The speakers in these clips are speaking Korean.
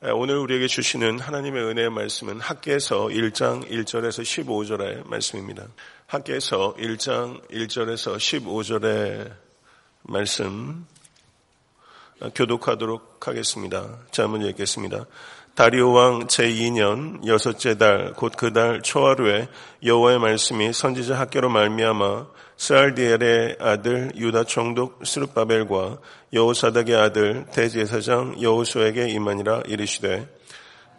오늘 우리에게 주시는 하나님의 은혜의 말씀은 학계에서 1장 1절에서 15절의 말씀입니다. 학계에서 1장 1절에서 15절의 말씀 교독하도록 하겠습니다. 자, 한번 읽겠습니다. 다리오 왕 제2년 여섯째 달 곧 그 달 초하루에 여호와의 말씀이 선지자 학계로 말미암아 스알디엘의 아들 유다 총독 스룹바벨과 여호사닥의 아들 대제사장 여호수에게 임하니라 이르시되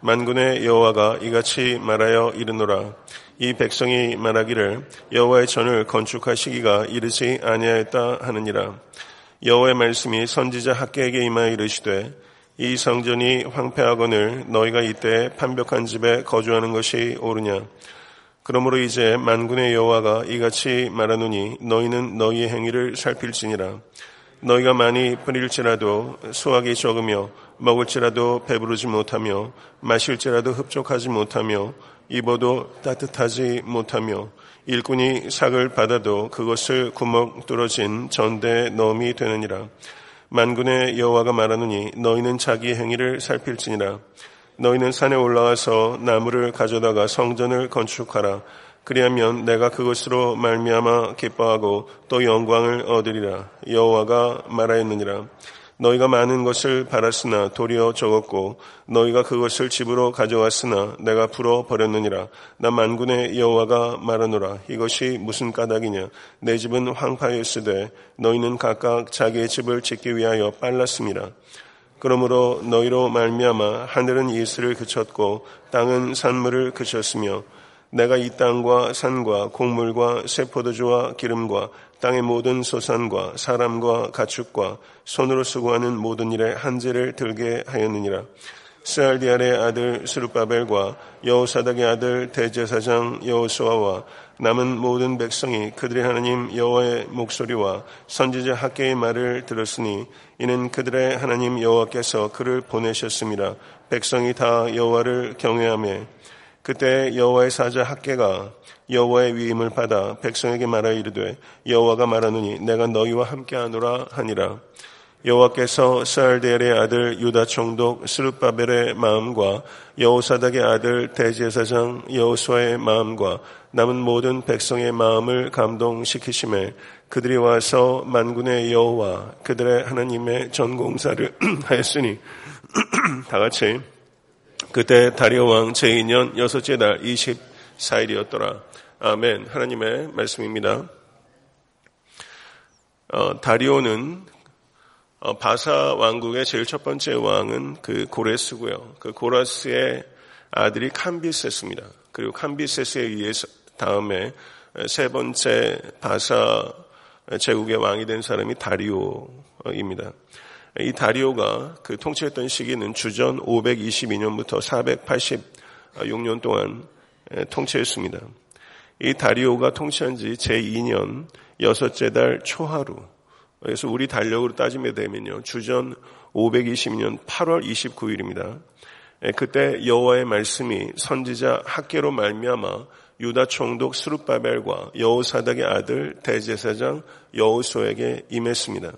만군의 여호와가 이같이 말하여 이르노라. 이 백성이 말하기를 여호와의 전을 건축할 시기가 이르지 아니하였다 하느니라. 여호와의 말씀이 선지자 학계에게 임하여 이르시되 이 성전이 황폐하거늘 너희가 이때 판벽한 집에 거주하는 것이 옳으냐? 그러므로 이제 만군의 여호와가 이같이 말하노니 너희는 너희의 행위를 살필지니라. 너희가 많이 뿌릴지라도 수확이 적으며 먹을지라도 배부르지 못하며 마실지라도 흡족하지 못하며 입어도 따뜻하지 못하며 일꾼이 삭을 받아도 그것을 구멍 뚫어진 전대에 넣음이 되느니라 만군의 여호와가 말하노니 너희는 자기 행위를 살필지니라. 너희는 산에 올라와서 나무를 가져다가 성전을 건축하라. 그리하면 내가 그것으로 말미암아 기뻐하고 또 영광을 얻으리라. 여호와가 말하였느니라 너희가 많은 것을 바랐으나 도리어 적었고 너희가 그것을 집으로 가져왔으나 내가 풀어 버렸느니라. 나 만군의 여호와가 말하노라. 이것이 무슨 까닭이냐? 내 집은 황파였으되 너희는 각각 자기의 집을 짓기 위하여 빨랐습니다 그러므로 너희로 말미암아 하늘은 이슬을 그쳤고 땅은 산물을 그쳤으며 내가 이 땅과 산과 곡물과 세포도주와 기름과 땅의 모든 소산과 사람과 가축과 손으로 수고하는 모든 일에 한재를 들게 하였느니라. 스알디알의 아들 스루바벨과 여호사닥의 아들 대제사장 여호수아와 남은 모든 백성이 그들의 하나님 여호와의 목소리와 선지자 학계의 말을 들었으니 이는 그들의 하나님 여호와께서 그를 보내셨습니다. 백성이 다 여호와를 경외하며 그때 여호와의 사자 학계가 여호와의 위임을 받아 백성에게 말하 이르되 여호와가 말하노니 내가 너희와 함께하노라 하니라. 여호와께서 스알델의 아들 유다 총독 스룹바벨의 마음과 여호사닥의 아들 대제사장 여호수아의 마음과 남은 모든 백성의 마음을 감동시키심에 그들이 와서 만군의 여호와 그들의 하나님의 전공사를 하였으니 다 같이 그때 다리오 왕 제2년 여섯째 달 24일이었더라. 아멘. 하나님의 말씀입니다. 어, 다리오는 어, 바사 왕국의 제일 첫 번째 왕은 그 고레스고요. 그 고라스의 아들이 캄비세스입니다. 그리고 캄비세스에 의해서 다음에 세 번째 바사 제국의 왕이 된 사람이 다리오입니다. 이 다리오가 그 통치했던 시기는 주전 522년부터 486년 동안 통치했습니다. 이 다리오가 통치한 지 제2년 여섯째 달 초하루. 그래서 우리 달력으로 따지면 되면요. 주전 520년 8월 29일입니다. 그때 여호와의 말씀이 선지자 학계로 말미암아 유다 총독 스룹바벨과 여호사닥의 아들 대제사장 여호수에게 임했습니다.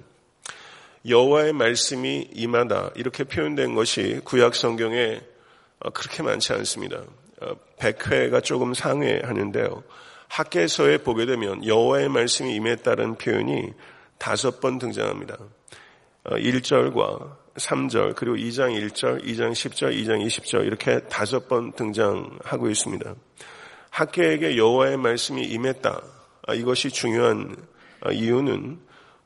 여호와의 말씀이 임하다 이렇게 표현된 것이 구약 성경에 어, 그렇게 많지 않습니다. 100회가 어, 조금 상회하는데요. 학계서에 보게 되면 여호와의 말씀이 임했다는 표현이 다섯 번 등장합니다. 1절과 어, 3절 그리고 2장 1절, 2장 10절, 2장 20절 이렇게 다섯 번 등장하고 있습니다. 학계에게 여호와의 말씀이 임했다. 아, 이것이 중요한 이유는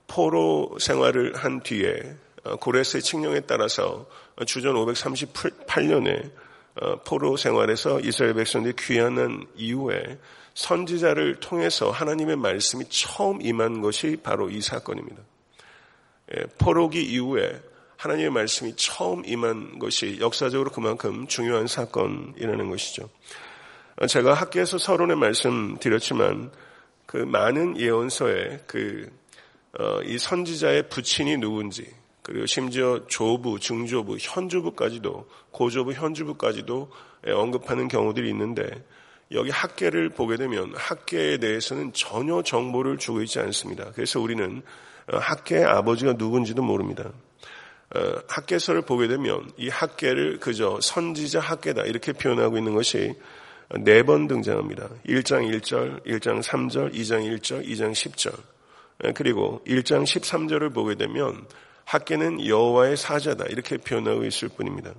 포로 생활을 한 뒤에 어, 고레스의 칙령에 따라서 주전 538년에 어, 포로 생활에서 이스라엘 백성들이 귀환한 이후에 선지자를 통해서 하나님의 말씀이 처음 임한 것이 바로 이 사건입니다. 예, 포로기 이후에 하나님의 말씀이 처음 임한 것이 역사적으로 그만큼 중요한 사건이라는 것이죠. 어, 제가 학교에서 서론에 말씀 드렸지만 그 많은 예언서에 그 어, 이 선지자의 부친이 누군지 그리고 심지어 조부, 중조부, 현주부까지도 고조부, 현주부까지도 언급하는 경우들이 있는데 여기 학계를 보게 되면 학계에 대해서는 전혀 정보를 주고 있지 않습니다. 그래서 우리는 어, 학계의 아버지가 누군지도 모릅니다. 어, 학계서를 보게 되면 이 학계를 그저 선지자 학계다 이렇게 표현하고 있는 것이 네 번 등장합니다. 1장 1절, 1장 3절, 2장 1절, 2장 10절. 그리고 1장 13절을 보게 되면 학계는 여호와의 사자다 이렇게 표현하고 있을 뿐입니다.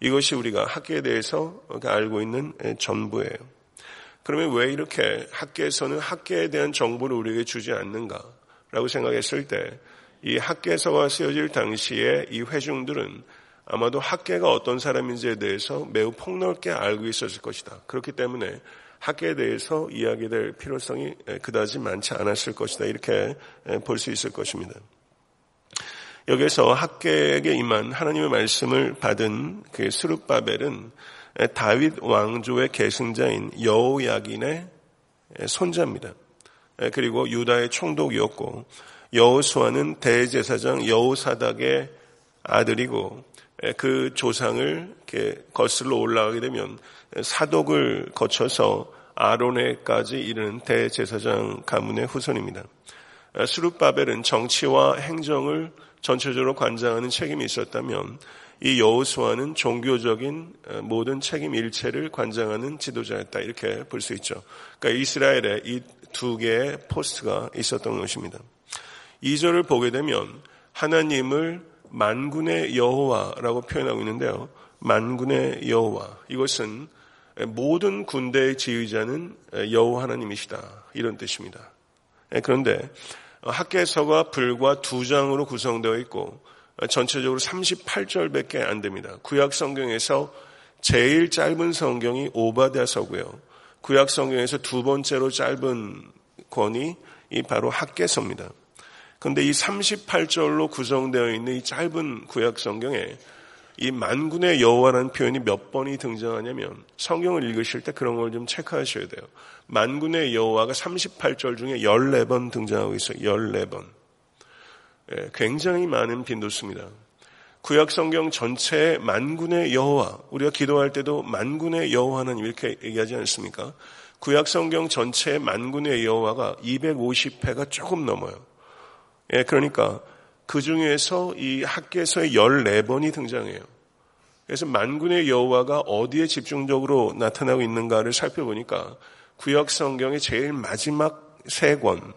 이것이 우리가 학계에 대해서 알고 있는 전부예요. 그러면 왜 이렇게 학계에서는 학계에 대한 정보를 우리에게 주지 않는가라고 생각했을 때 이 학계서가 쓰여질 당시에 이 회중들은 아마도 학계가 어떤 사람인지에 대해서 매우 폭넓게 알고 있었을 것이다. 그렇기 때문에 학계에 대해서 이야기될 필요성이 그다지 많지 않았을 것이다. 이렇게 볼 수 있을 것입니다. 여기서 학계에게 임한 하나님의 말씀을 받은 그 스룹바벨은 다윗 왕조의 계승자인 여호야긴의 손자입니다. 그리고 유다의 총독이었고 여호수아는 대제사장 여호사닥의 아들이고 그 조상을 거슬러 올라가게 되면 사독을 거쳐서 아론에까지 이르는 대제사장 가문의 후손입니다. 수룹바벨은 정치와 행정을 전체적으로 관장하는 책임이 있었다면 이 여호수아는 종교적인 어, 모든 책임 일체를 관장하는 지도자였다 이렇게 볼 수 있죠. 그러니까 이스라엘에 이 두 개의 포스트가 있었던 것입니다. 2절을 보게 되면 하나님을 만군의 여호와라고 표현하고 있는데요. 만군의 여호와 이것은 모든 군대의 지휘자는 여호와 하나님이시다 이런 뜻입니다. 예, 그런데 학계서가 불과 두 장으로 구성되어 있고 전체적으로 38절밖에 안 됩니다. 구약 성경에서 제일 짧은 성경이 오바댜서고요. 구약 성경에서 두 번째로 짧은 권이 이 바로 학계서입니다. 그런데 이 38절로 구성되어 있는 이 짧은 구약 성경에 이 만군의 여호와라는 표현이 몇 번이 등장하냐면 성경을 읽으실 때 그런 걸 좀 체크하셔야 돼요. 만군의 여호와가 38절 중에 14번 등장하고 있어요. 14번. 예, 굉장히 많은 빈도수입니다. 구약 성경 전체의 만군의 여호와, 우리가 기도할 때도 만군의 여호와 하나님 이렇게 얘기하지 않습니까? 구약 성경 전체의 만군의 여호와가 250회가 조금 넘어요. 예, 그러니까 그 중에서 이 학계에서의 14번이 등장해요. 그래서 만군의 여호와가 어디에 집중적으로 나타나고 있는가를 살펴보니까 구약 성경의 제일 마지막 세 권,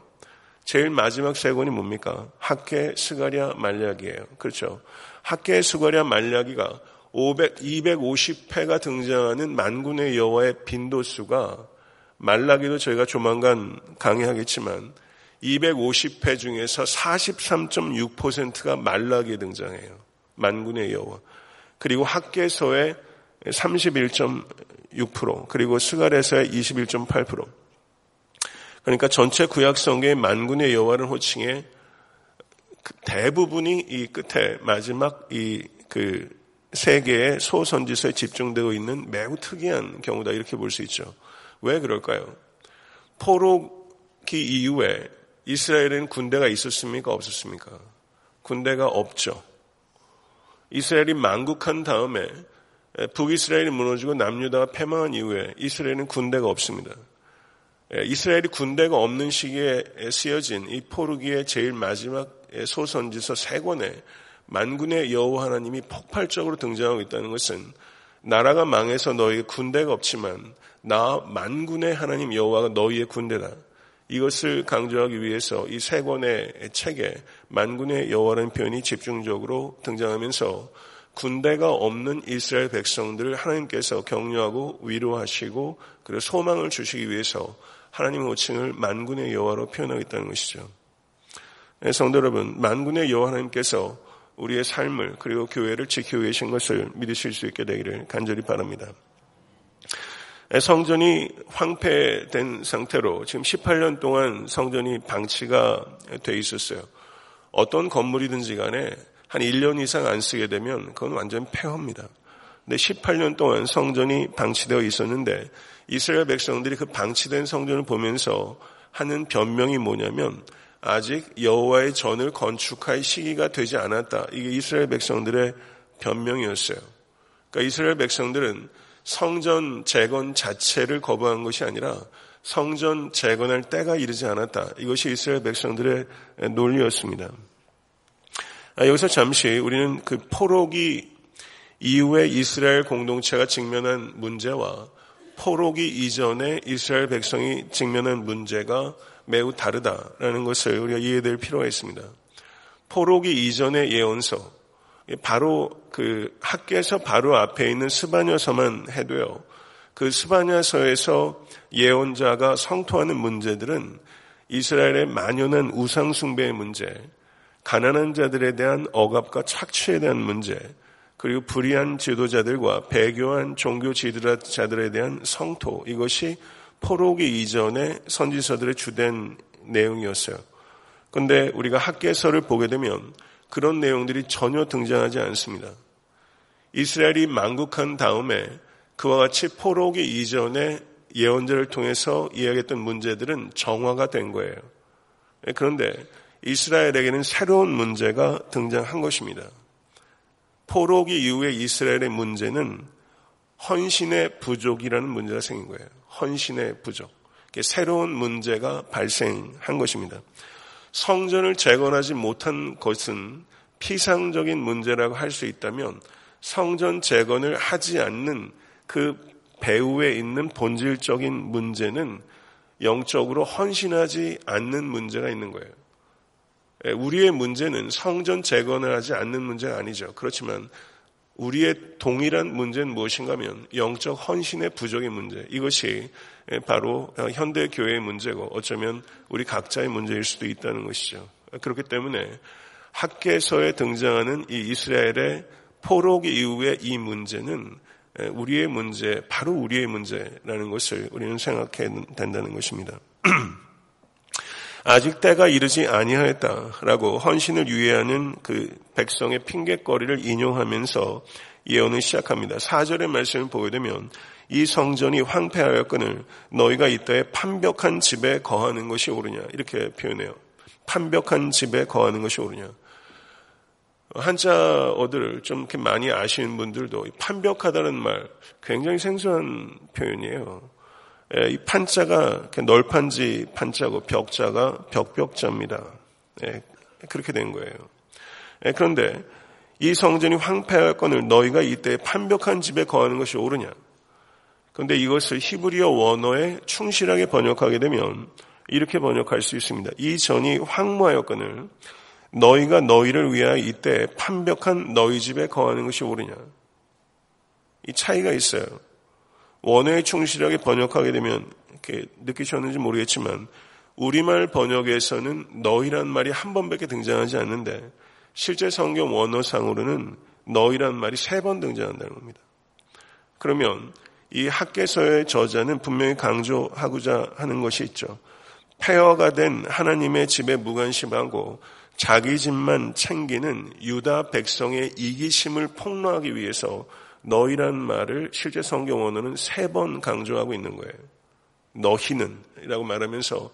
제일 마지막 세 권이 뭡니까? 학계, 스가랴, 말라기예요. 그렇죠. 학계, 스가랴, 말라기가 500, 250회가 등장하는 만군의 여호와의 빈도수가 말라기도 저희가 조만간 강의하겠지만 250회 중에서 43.6%가 말라기에 등장해요. 만군의 여호와. 그리고 학계서의 31.6% 그리고 스가랴서의 21.8% 그러니까 전체 구약 성경의 만군의 여호와를 호칭해 그 대부분이 이 끝에 마지막 이 그 세 개의 소선지서에 집중되고 있는 매우 특이한 경우다 이렇게 볼 수 있죠. 왜 그럴까요? 포로기 이후에 이스라엘에는 군대가 있었습니까? 없었습니까? 군대가 없죠. 이스라엘이 망국한 다음에 북이스라엘이 무너지고 남유다가 패망한 이후에 이스라엘은 군대가 없습니다. 예, 이스라엘이 군대가 없는 시기에 쓰여진 이 포르기의 제일 마지막 소선지서 세 권에 만군의 여호와 하나님이 폭발적으로 등장하고 있다는 것은 나라가 망해서 너희의 군대가 없지만 나 만군의 하나님 여호와가 너희의 군대다. 이것을 강조하기 위해서 이 세 권의 책에 만군의 여호와라는 표현이 집중적으로 등장하면서 군대가 없는 이스라엘 백성들을 하나님께서 격려하고 위로하시고 그리고 소망을 주시기 위해서 하나님의 호칭을 만군의 여호와로 표현하겠다는 것이죠. 네, 성도 여러분, 만군의 여호와 하나님께서 우리의 삶을 그리고 교회를 지키고 계신 것을 믿으실 수 있게 되기를 간절히 바랍니다. 네, 성전이 황폐된 상태로 지금 18년 동안 성전이 방치가 돼 있었어요. 어떤 건물이든지 간에 한 1년 이상 안 쓰게 되면 그건 완전 폐허입니다. 근데 18년 동안 성전이 방치되어 있었는데 이스라엘 백성들이 그 방치된 성전을 보면서 하는 변명이 뭐냐면 아직 여호와의 전을 건축할 시기가 되지 않았다. 이게 이스라엘 백성들의 변명이었어요. 그러니까 이스라엘 백성들은 성전 재건 자체를 거부한 것이 아니라 성전 재건할 때가 이르지 않았다. 이것이 이스라엘 백성들의 논리였습니다. 아, 여기서 잠시 우리는 그 포로기 이후에 이스라엘 공동체가 직면한 문제와 포로기 이전에 이스라엘 백성이 직면한 문제가 매우 다르다라는 것을 우리가 이해될 필요가 있습니다. 포로기 이전의 예언서, 바로 그 학계에서 바로 앞에 있는 스바냐서만 해도요. 그 스바냐서에서 예언자가 성토하는 문제들은 이스라엘의 만연한 우상 숭배의 문제, 가난한 자들에 대한 억압과 착취에 대한 문제, 그리고 불의한 지도자들과 배교한 종교 지도자들에 대한 성토 이것이 포로기 이전의 선지서들의 주된 내용이었어요. 그런데 우리가 학계서를 보게 되면 그런 내용들이 전혀 등장하지 않습니다. 이스라엘이 망국한 다음에 그와 같이 포로기 이전의 예언자를 통해서 이야기했던 문제들은 정화가 된 거예요. 그런데 이스라엘에게는 새로운 문제가 등장한 것입니다. 포로기 이후에 이스라엘의 문제는 헌신의 부족이라는 문제가 생긴 거예요. 헌신의 부족. 새로운 문제가 발생한 것입니다. 성전을 재건하지 못한 것은 피상적인 문제라고 할 수 있다면 성전 재건을 하지 않는 그 배후에 있는 본질적인 문제는 영적으로 헌신하지 않는 문제가 있는 거예요. 예, 우리의 문제는 성전 재건을 하지 않는 문제가 아니죠. 그렇지만 우리의 동일한 문제는 무엇인가 하면 영적 헌신의 부족의 문제. 이것이 예, 바로 현대 교회의 문제고 어쩌면 우리 각자의 문제일 수도 있다는 것이죠. 그렇기 때문에 학계서에 등장하는 이 이스라엘의 포로기 이후의 이 문제는 예, 우리의 문제, 바로 우리의 문제라는 것을 우리는 생각해야 된다는 것입니다. 아직 때가 이르지 아니하였다라고 헌신을 유예하는 그 백성의 핑계거리를 인용하면서 예언을 시작합니다. 4절의 말씀을 보게 되면 이 성전이 황폐하였거늘 너희가 이때에 판벽한 집에 거하는 것이 옳으냐 이렇게 표현해요. 판벽한 집에 거하는 것이 옳으냐. 한자어들을 좀 이렇게 많이 아시는 분들도 판벽하다는 말 굉장히 생소한 표현이에요. 예, 이 판자가 널판지 판자고 벽자가 벽벽자입니다. 예, 그렇게 된 거예요. 예, 그런데 이 성전이 황폐할 건을 너희가 이때 판벽한 집에 거하는 것이 옳으냐? 그런데 이것을 히브리어 원어에 충실하게 번역하게 되면 이렇게 번역할 수 있습니다. 이 전이 황무하였거늘 너희가 너희를 위하여 이때 판벽한 너희 집에 거하는 것이 옳으냐? 이 차이가 있어요. 원어에 충실하게 번역하게 되면 이렇게 느끼셨는지 모르겠지만 우리말 번역에서는 너희란 말이 한 번밖에 등장하지 않는데 실제 성경 원어상으로는 너희란 말이 세 번 등장한다는 겁니다. 그러면 이 학계서의 저자는 분명히 강조하고자 하는 것이 있죠. 폐허가 된 하나님의 집에 무관심하고 자기 집만 챙기는 유다 백성의 이기심을 폭로하기 위해서 너희란 말을 실제 성경 원어는 세 번 강조하고 있는 거예요. 너희는 이라고 말하면서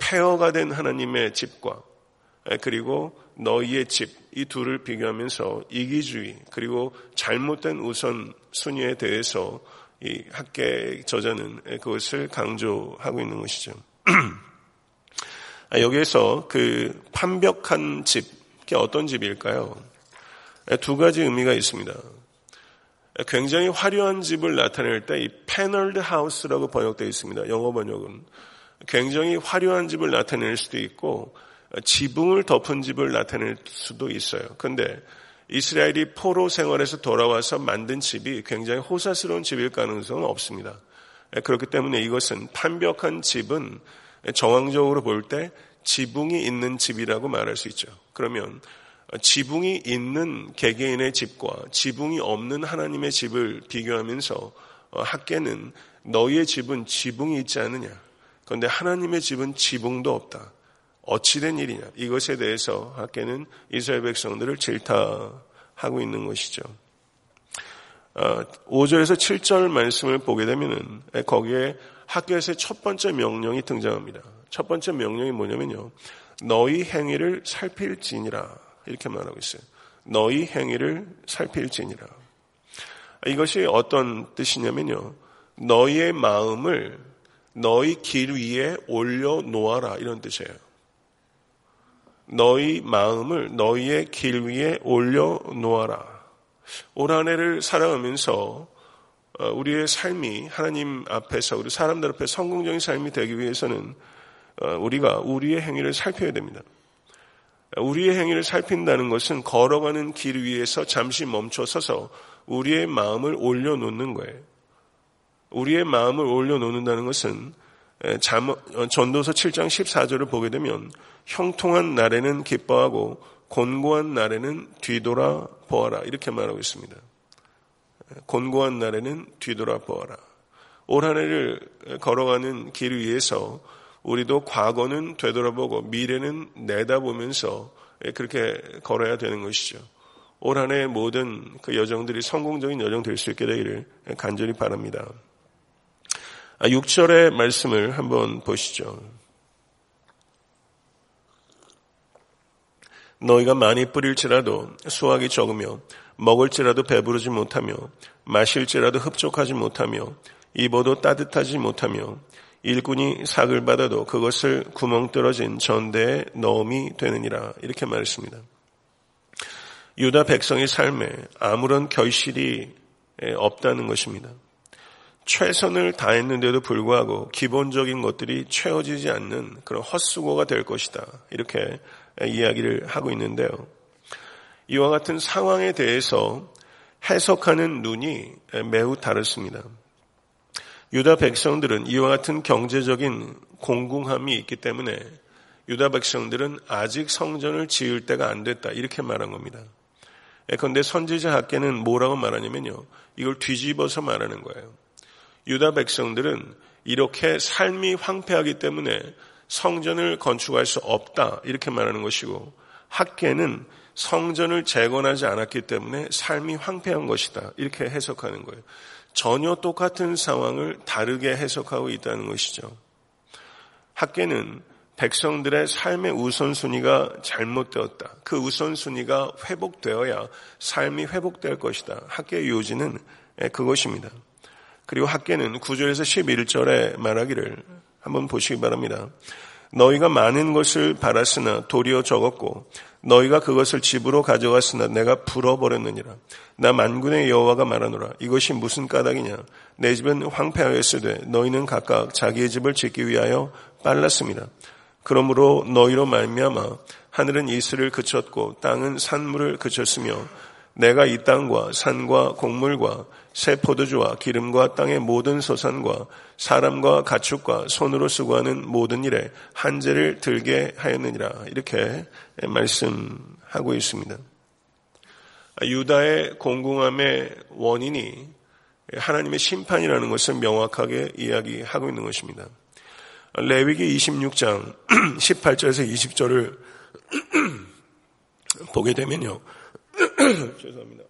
폐허가 된 하나님의 집과 그리고 너희의 집 이 둘을 비교하면서 이기주의 그리고 잘못된 우선 순위에 대해서 이 학계 저자는 그것을 강조하고 있는 것이죠. 아, 여기에서 그 판벽한 집, 이 어떤 집일까요? 두 가지 의미가 있습니다. 굉장히 화려한 집을 나타낼 때 이 패널드 하우스라고 번역되어 있습니다. 영어 번역은 굉장히 화려한 집을 나타낼 수도 있고 지붕을 덮은 집을 나타낼 수도 있어요. 근데 이스라엘이 포로 생활에서 돌아와서 만든 집이 굉장히 호사스러운 집일 가능성은 없습니다. 그렇기 때문에 이것은 판벽한 집은 정황적으로 볼 때 지붕이 있는 집이라고 말할 수 있죠. 그러면 지붕이 있는 개개인의 집과 지붕이 없는 하나님의 집을 비교하면서 어, 학계는 너희의 집은 지붕이 있지 않느냐. 그런데 하나님의 집은 지붕도 없다. 어찌된 일이냐. 이것에 대해서 학계는 이스라엘 백성들을 질타하고 있는 것이죠. 5절에서 어, 7절 말씀을 보게 되면은 거기에 학교에서의 첫 번째 명령이 등장합니다. 첫 번째 명령이 뭐냐면요. 너희 행위를 살필지니라. 이렇게 말하고 있어요. 너희 행위를 살필지니라. 이것이 어떤 뜻이냐면요. 너희의 마음을 너희 길 위에 올려 놓아라 이런 뜻이에요. 너희 마음을 너희의 길 위에 올려 놓아라. 올 한 해를 살아가면서 어, 우리의 삶이 하나님 앞에서 우리 사람들 앞에 성공적인 삶이 되기 위해서는 어, 우리가 우리의 행위를 살펴야 됩니다. 우리의 행위를 살핀다는 것은 걸어가는 길 위에서 잠시 멈춰 서서 우리의 마음을 올려놓는 거예요. 우리의 마음을 올려놓는다는 것은 어, 전도서 7장 14절을 보게 되면 형통한 날에는 기뻐하고 곤고한 날에는 뒤돌아 보아라 이렇게 말하고 있습니다. 곤고한 날에는 뒤돌아 보아라. 올 한 해를 걸어가는 길 위에서 우리도 과거는 되돌아보고 미래는 내다보면서 그렇게 걸어야 되는 것이죠. 올 한해 모든 그 여정들이 성공적인 여정 될 수 있게 되기를 간절히 바랍니다. 6절의 아, 말씀을 한번 보시죠. 너희가 많이 뿌릴지라도 수확이 적으며 먹을지라도 배부르지 못하며 마실지라도 흡족하지 못하며 입어도 따뜻하지 못하며 일꾼이 삭을 받아도 그것을 구멍 뚫어진 전대에 넣음이 되느니라 이렇게 말했습니다. 유다 백성의 삶에 아무런 결실이 없다는 것입니다. 최선을 다했는데도 불구하고 기본적인 것들이 채워지지 않는 그런 헛수고가 될 것이다. 이렇게 이야기를 하고 있는데요. 이와 같은 상황에 대해서 해석하는 눈이 매우 다릅니다. 유다 백성들은 이와 같은 경제적인 공공함이 있기 때문에 유다 백성들은 아직 성전을 지을 때가 안 됐다. 이렇게 말한 겁니다. 그런데 선지자 학계는 뭐라고 말하냐면요. 이걸 뒤집어서 말하는 거예요. 유다 백성들은 이렇게 삶이 황폐하기 때문에 성전을 건축할 수 없다. 이렇게 말하는 것이고 학계는 성전을 재건하지 않았기 때문에 삶이 황폐한 것이다. 이렇게 해석하는 거예요. 전혀 똑같은 상황을 다르게 해석하고 있다는 것이죠. 학계는 백성들의 삶의 우선순위가 잘못되었다. 그 우선순위가 회복되어야 삶이 회복될 것이다. 학계의 요지는 그것입니다. 그리고 학계는 9절에서 11절에 말하기를 한번 보시기 바랍니다. 너희가 많은 것을 바랐으나 도리어 적었고 너희가 그것을 집으로 가져갔으나 내가 불어버렸느니라. 나 만군의 여호와가 말하노라. 이것이 무슨 까닭이냐? 내 집은 황폐하였으되 너희는 각각 자기의 집을 짓기 위하여 빨랐습니다. 그러므로 너희로 말미암아 하늘은 이슬을 그쳤고 땅은 산물을 그쳤으며 내가 이 땅과 산과 곡물과 새 포도주와 기름과 땅의 모든 소산과 사람과 가축과 손으로 수고하는 모든 일에 한재를 들게 하였느니라 이렇게 말씀하고 있습니다. 유다의 공공함의 원인이 하나님의 심판이라는 것을 명확하게 이야기하고 있는 것입니다. 레위기 26장 18절에서 20절을 보게 되면요. 죄송합니다.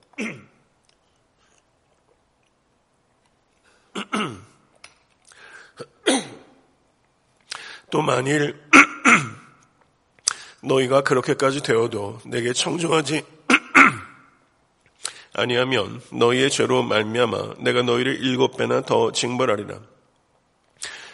또 만일 너희가 그렇게까지 되어도 내게 청정하지 아니하면 너희의 죄로 말미암아 내가 너희를 일곱 배나 더 징벌하리라.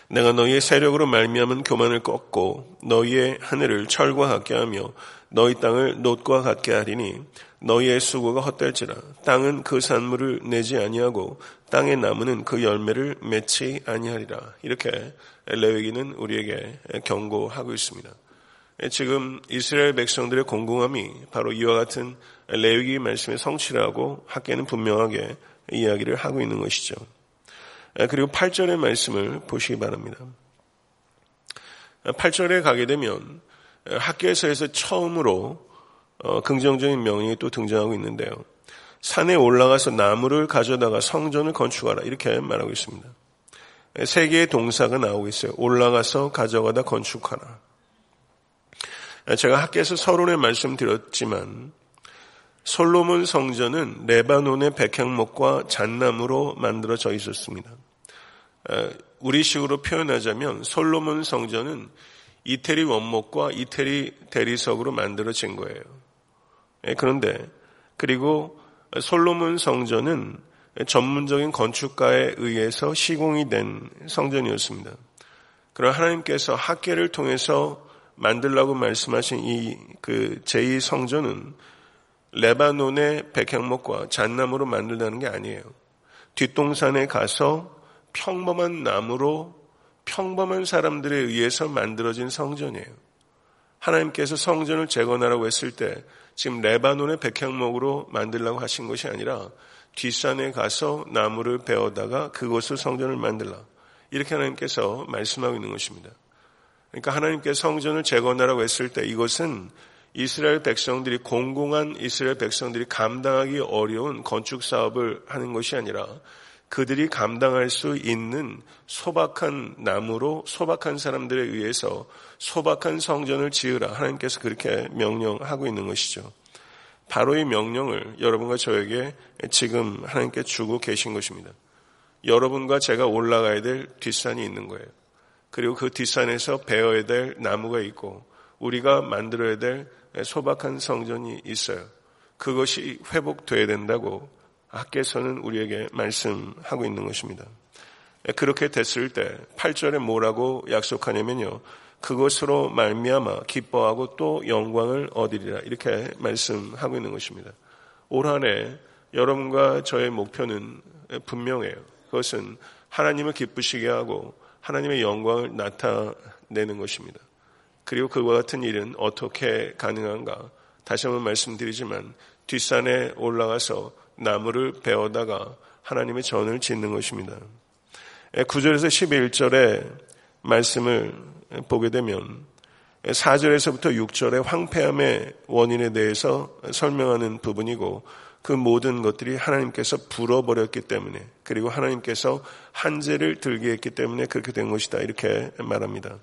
내가 너희의 세력으로 말미암은 교만을 꺾고 너희의 하늘을 철과 같게 하며 너희 땅을 놋과 같게 하리니 너희의 수고가 헛될지라 땅은 그 산물을 내지 아니하고 땅의 나무는 그 열매를 맺지 아니하리라 이렇게 레위기는 우리에게 경고하고 있습니다. 지금 이스라엘 백성들의 공공함이 바로 이와 같은 레위기 말씀의 성취라고 학계는 분명하게 이야기를 하고 있는 것이죠. 그리고 8절의 말씀을 보시기 바랍니다. 8절에 가게 되면 학계에서 처음으로 어, 긍정적인 명령이 또 등장하고 있는데요. 산에 올라가서 나무를 가져다가 성전을 건축하라 이렇게 말하고 있습니다. 세 개의 동사가 나오고 있어요. 올라가서 가져가다 건축하라. 제가 학교에서 서론에 말씀 드렸지만 솔로몬 성전은 레바논의 백향목과 잣나무로 만들어져 있었습니다. 우리식으로 표현하자면 솔로몬 성전은 이태리 원목과 이태리 대리석으로 만들어진 거예요. 그런데 그리고 솔로몬 성전은 전문적인 건축가에 의해서 시공이 된 성전이었습니다. 그럼 하나님께서 학계를 통해서 만들라고 말씀하신 이 그 제2 성전은 레바논의 백향목과 잣나무로 만들다는 게 아니에요. 뒷동산에 가서 평범한 나무로 평범한 사람들에 의해서 만들어진 성전이에요. 하나님께서 성전을 재건하라고 했을 때 지금 레바논의 백향목으로 만들라고 하신 것이 아니라 뒷산에 가서 나무를 베어다가 그곳을 성전을 만들라. 이렇게 하나님께서 말씀하고 있는 것입니다. 그러니까 하나님께서 성전을 재건하라고 했을 때 이것은 이스라엘 백성들이 공공한 이스라엘 백성들이 감당하기 어려운 건축 사업을 하는 것이 아니라 그들이 감당할 수 있는 소박한 나무로 소박한 사람들에 의해서 소박한 성전을 지으라 하나님께서 그렇게 명령하고 있는 것이죠. 바로 이 명령을 여러분과 저에게 지금 하나님께 주고 계신 것입니다. 여러분과 제가 올라가야 될 뒷산이 있는 거예요. 그리고 그 뒷산에서 베어야 될 나무가 있고 우리가 만들어야 될 소박한 성전이 있어요. 그것이 회복돼야 된다고 학계서는 우리에게 말씀하고 있는 것입니다. 그렇게 됐을 때 8절에 뭐라고 약속하냐면요. 그것으로 말미암아 기뻐하고 또 영광을 얻으리라 이렇게 말씀하고 있는 것입니다. 올 한해 여러분과 저의 목표는 분명해요. 그것은 하나님을 기쁘시게 하고 하나님의 영광을 나타내는 것입니다. 그리고 그와 같은 일은 어떻게 가능한가? 다시 한번 말씀드리지만 뒷산에 올라가서 나무를 베어다가 하나님의 전을 짓는 것입니다. 9절에서 11절의 말씀을 보게 되면 4절에서부터 6절의 황폐함의 원인에 대해서 설명하는 부분이고 그 모든 것들이 하나님께서 불어버렸기 때문에 그리고 하나님께서 한재를 들게 했기 때문에 그렇게 된 것이다 이렇게 말합니다.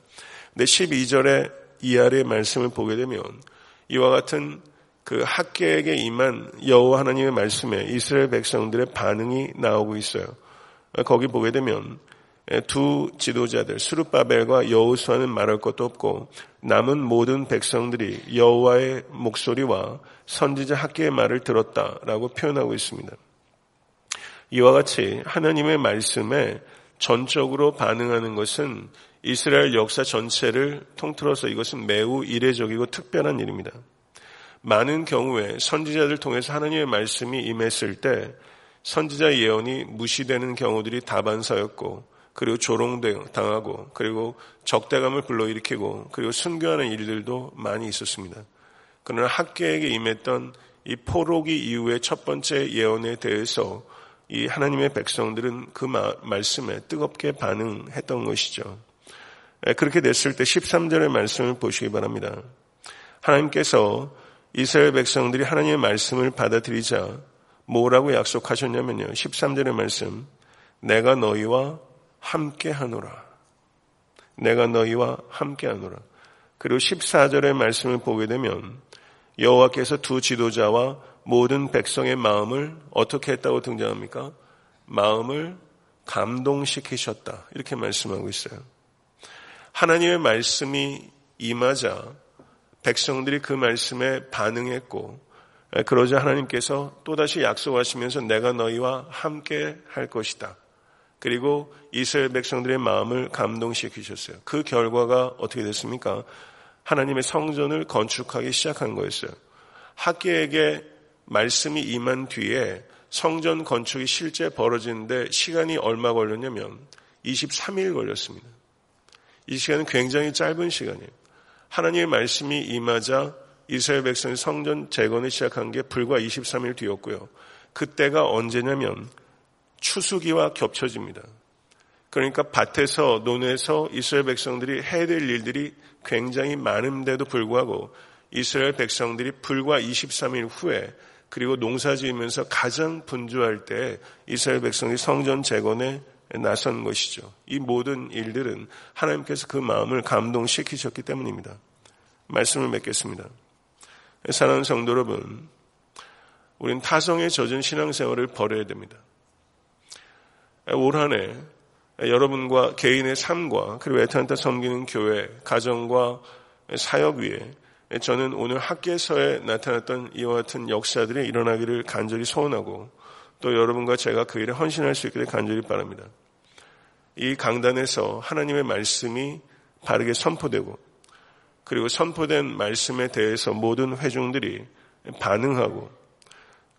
근데 12절의 이하의 말씀을 보게 되면 이와 같은 그 학계에게 임한 여호와 하나님의 말씀에 이스라엘 백성들의 반응이 나오고 있어요. 거기 보게 되면 두 지도자들 수르바벨과 여호수아는 말할 것도 없고 남은 모든 백성들이 여호와의 목소리와 선지자 학계의 말을 들었다라고 표현하고 있습니다. 이와 같이 하나님의 말씀에 전적으로 반응하는 것은 이스라엘 역사 전체를 통틀어서 이것은 매우 이례적이고 특별한 일입니다. 많은 경우에 선지자들 통해서 하나님의 말씀이 임했을 때 선지자 예언이 무시되는 경우들이 다반사였고 그리고 조롱당하고 그리고 적대감을 불러일으키고 그리고 순교하는 일들도 많이 있었습니다. 그러나 학계에게 임했던 이 포로기 이후의 첫 번째 예언에 대해서 이 하나님의 백성들은 그 말씀에 뜨겁게 반응했던 것이죠. 그렇게 됐을 때 13절의 말씀을 보시기 바랍니다. 하나님께서 이스라엘 백성들이 하나님의 말씀을 받아들이자 뭐라고 약속하셨냐면요. 13절의 말씀. 내가 너희와 함께 하노라. 내가 너희와 함께 하노라. 그리고 14절의 말씀을 보게 되면 여호와께서 두 지도자와 모든 백성의 마음을 어떻게 했다고 등장합니까? 마음을 감동시키셨다. 이렇게 말씀하고 있어요. 하나님의 말씀이 임하자 백성들이 그 말씀에 반응했고 그러자 하나님께서 또다시 약속하시면서 내가 너희와 함께 할 것이다. 그리고 이스라엘 백성들의 마음을 감동시키셨어요. 그 결과가 어떻게 됐습니까? 하나님의 성전을 건축하기 시작한 거였어요. 학계에게 말씀이 임한 뒤에 성전 건축이 실제 벌어지는데 시간이 얼마 걸렸냐면 23일 걸렸습니다. 이 시간은 굉장히 짧은 시간이에요. 하나님의 말씀이 임하자 이스라엘 백성이 성전 재건을 시작한 게 불과 23일 뒤였고요. 그때가 언제냐면 추수기와 겹쳐집니다. 그러니까 밭에서 논에서 이스라엘 백성들이 해야 될 일들이 굉장히 많은데도 불구하고 이스라엘 백성들이 불과 23일 후에 그리고 농사 지으면서 가장 분주할 때 이스라엘 백성이 성전 재건에 나선 것이죠. 이 모든 일들은 하나님께서 그 마음을 감동시키셨기 때문입니다. 말씀을 맺겠습니다. 사랑하는 성도 여러분, 우린 타성에 젖은 신앙생활을 버려야 됩니다. 올 한해 여러분과 개인의 삶과 그리고 에탄타 섬기는 교회, 가정과 사역 위에 저는 오늘 학계서에 나타났던 이와 같은 역사들이 일어나기를 간절히 소원하고 또 여러분과 제가 그 일에 헌신할 수 있기를 간절히 바랍니다. 이 강단에서 하나님의 말씀이 바르게 선포되고 그리고 선포된 말씀에 대해서 모든 회중들이 반응하고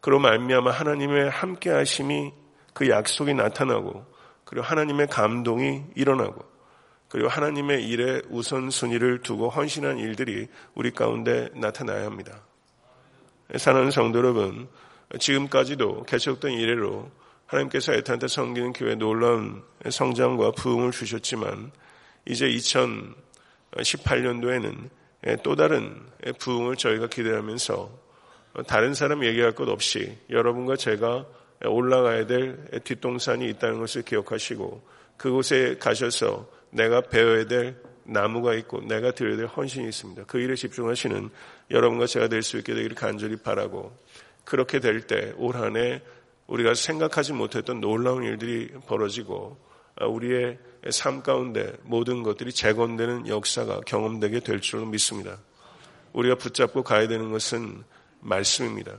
그로 말미암아 하나님의 함께 하심이 그 약속이 나타나고 그리고 하나님의 감동이 일어나고 그리고 하나님의 일에 우선순위를 두고 헌신한 일들이 우리 가운데 나타나야 합니다. 사랑하는 성도 여러분, 지금까지도 계속된 이래로 하나님께서 에탄타 섬기는 교회 놀라운 성장과 부흥을 주셨지만 이제 2018년도에는 또 다른 부흥을 저희가 기대하면서 다른 사람 얘기할 것 없이 여러분과 제가 올라가야 될 뒷동산이 있다는 것을 기억하시고 그곳에 가셔서 내가 배워야 될 나무가 있고 내가 드려야 될 헌신이 있습니다. 그 일에 집중하시는 여러분과 제가 될 수 있게 되기를 간절히 바라고 그렇게 될 때 올 한 해 우리가 생각하지 못했던 놀라운 일들이 벌어지고 우리의 삶 가운데 모든 것들이 재건되는 역사가 경험되게 될 줄로 믿습니다. 우리가 붙잡고 가야 되는 것은 말씀입니다.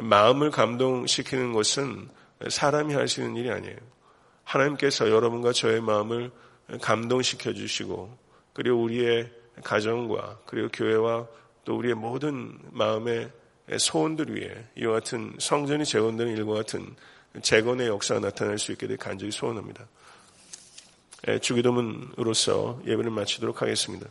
마음을 감동시키는 것은 사람이 할 수 있는 일이 아니에요. 하나님께서 여러분과 저의 마음을 감동시켜 주시고 그리고 우리의 가정과 그리고 교회와 또 우리의 모든 마음의 소원들 위해 이와 같은 성전이 재건되는 일과 같은 재건의 역사가 나타날 수 있게 될 간절히 소원합니다. 주기도문으로서 예배를 마치도록 하겠습니다.